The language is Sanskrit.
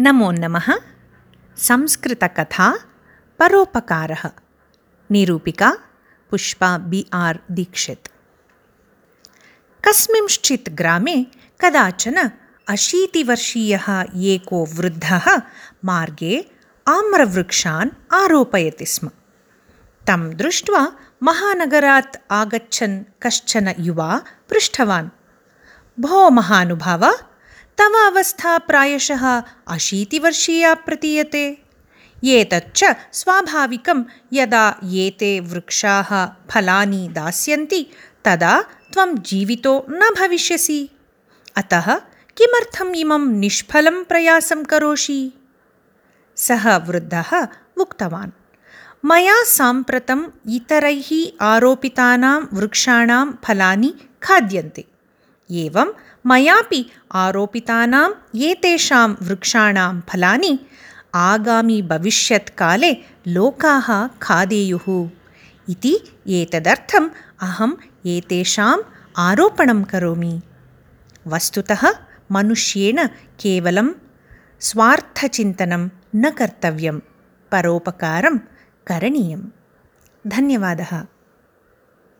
नमो नमः। संस्कृतकथा परोपकारः। निरूपिका पुष्पा बि आर् दीक्षित्। कस्मिंश्चित् ग्रामे कदाचन अशीतिवर्षीयः एको वृद्धः मार्गे आम्रवृक्षान् आरोपयति स्म। तं दृष्ट्वा महानगरात् आगच्छन् कश्चन युवा पृष्टवान् भो महानुभाव तव अवस्था प्रायशः अशीतिवर्षीया प्रतीयते। एतच्च स्वाभाविकं यदा एते वृक्षाः फलानि दास्यन्ति तदा त्वं जीवितो न भविष्यसि। अतः किमर्थम् इमं निष्फलं प्रयासं करोषि? सः वृद्धः उक्तवान् मया साम्प्रतम् इतरैः आरोपितानां वृक्षाणां फलानि खाद्यन्ते एवं मयापि आरोपितानाम् एतेषां वृक्षाणां फलानि आगामिभविष्यत्काले लोकाः खादेयुः। इति एतदर्थम् अहम् एतेषाम् आरोपणं करोमि। वस्तुतः मनुष्येण केवलं स्वार्थचिन्तनं न कर्तव्यं परोपकारं करणीयं धन्यवादः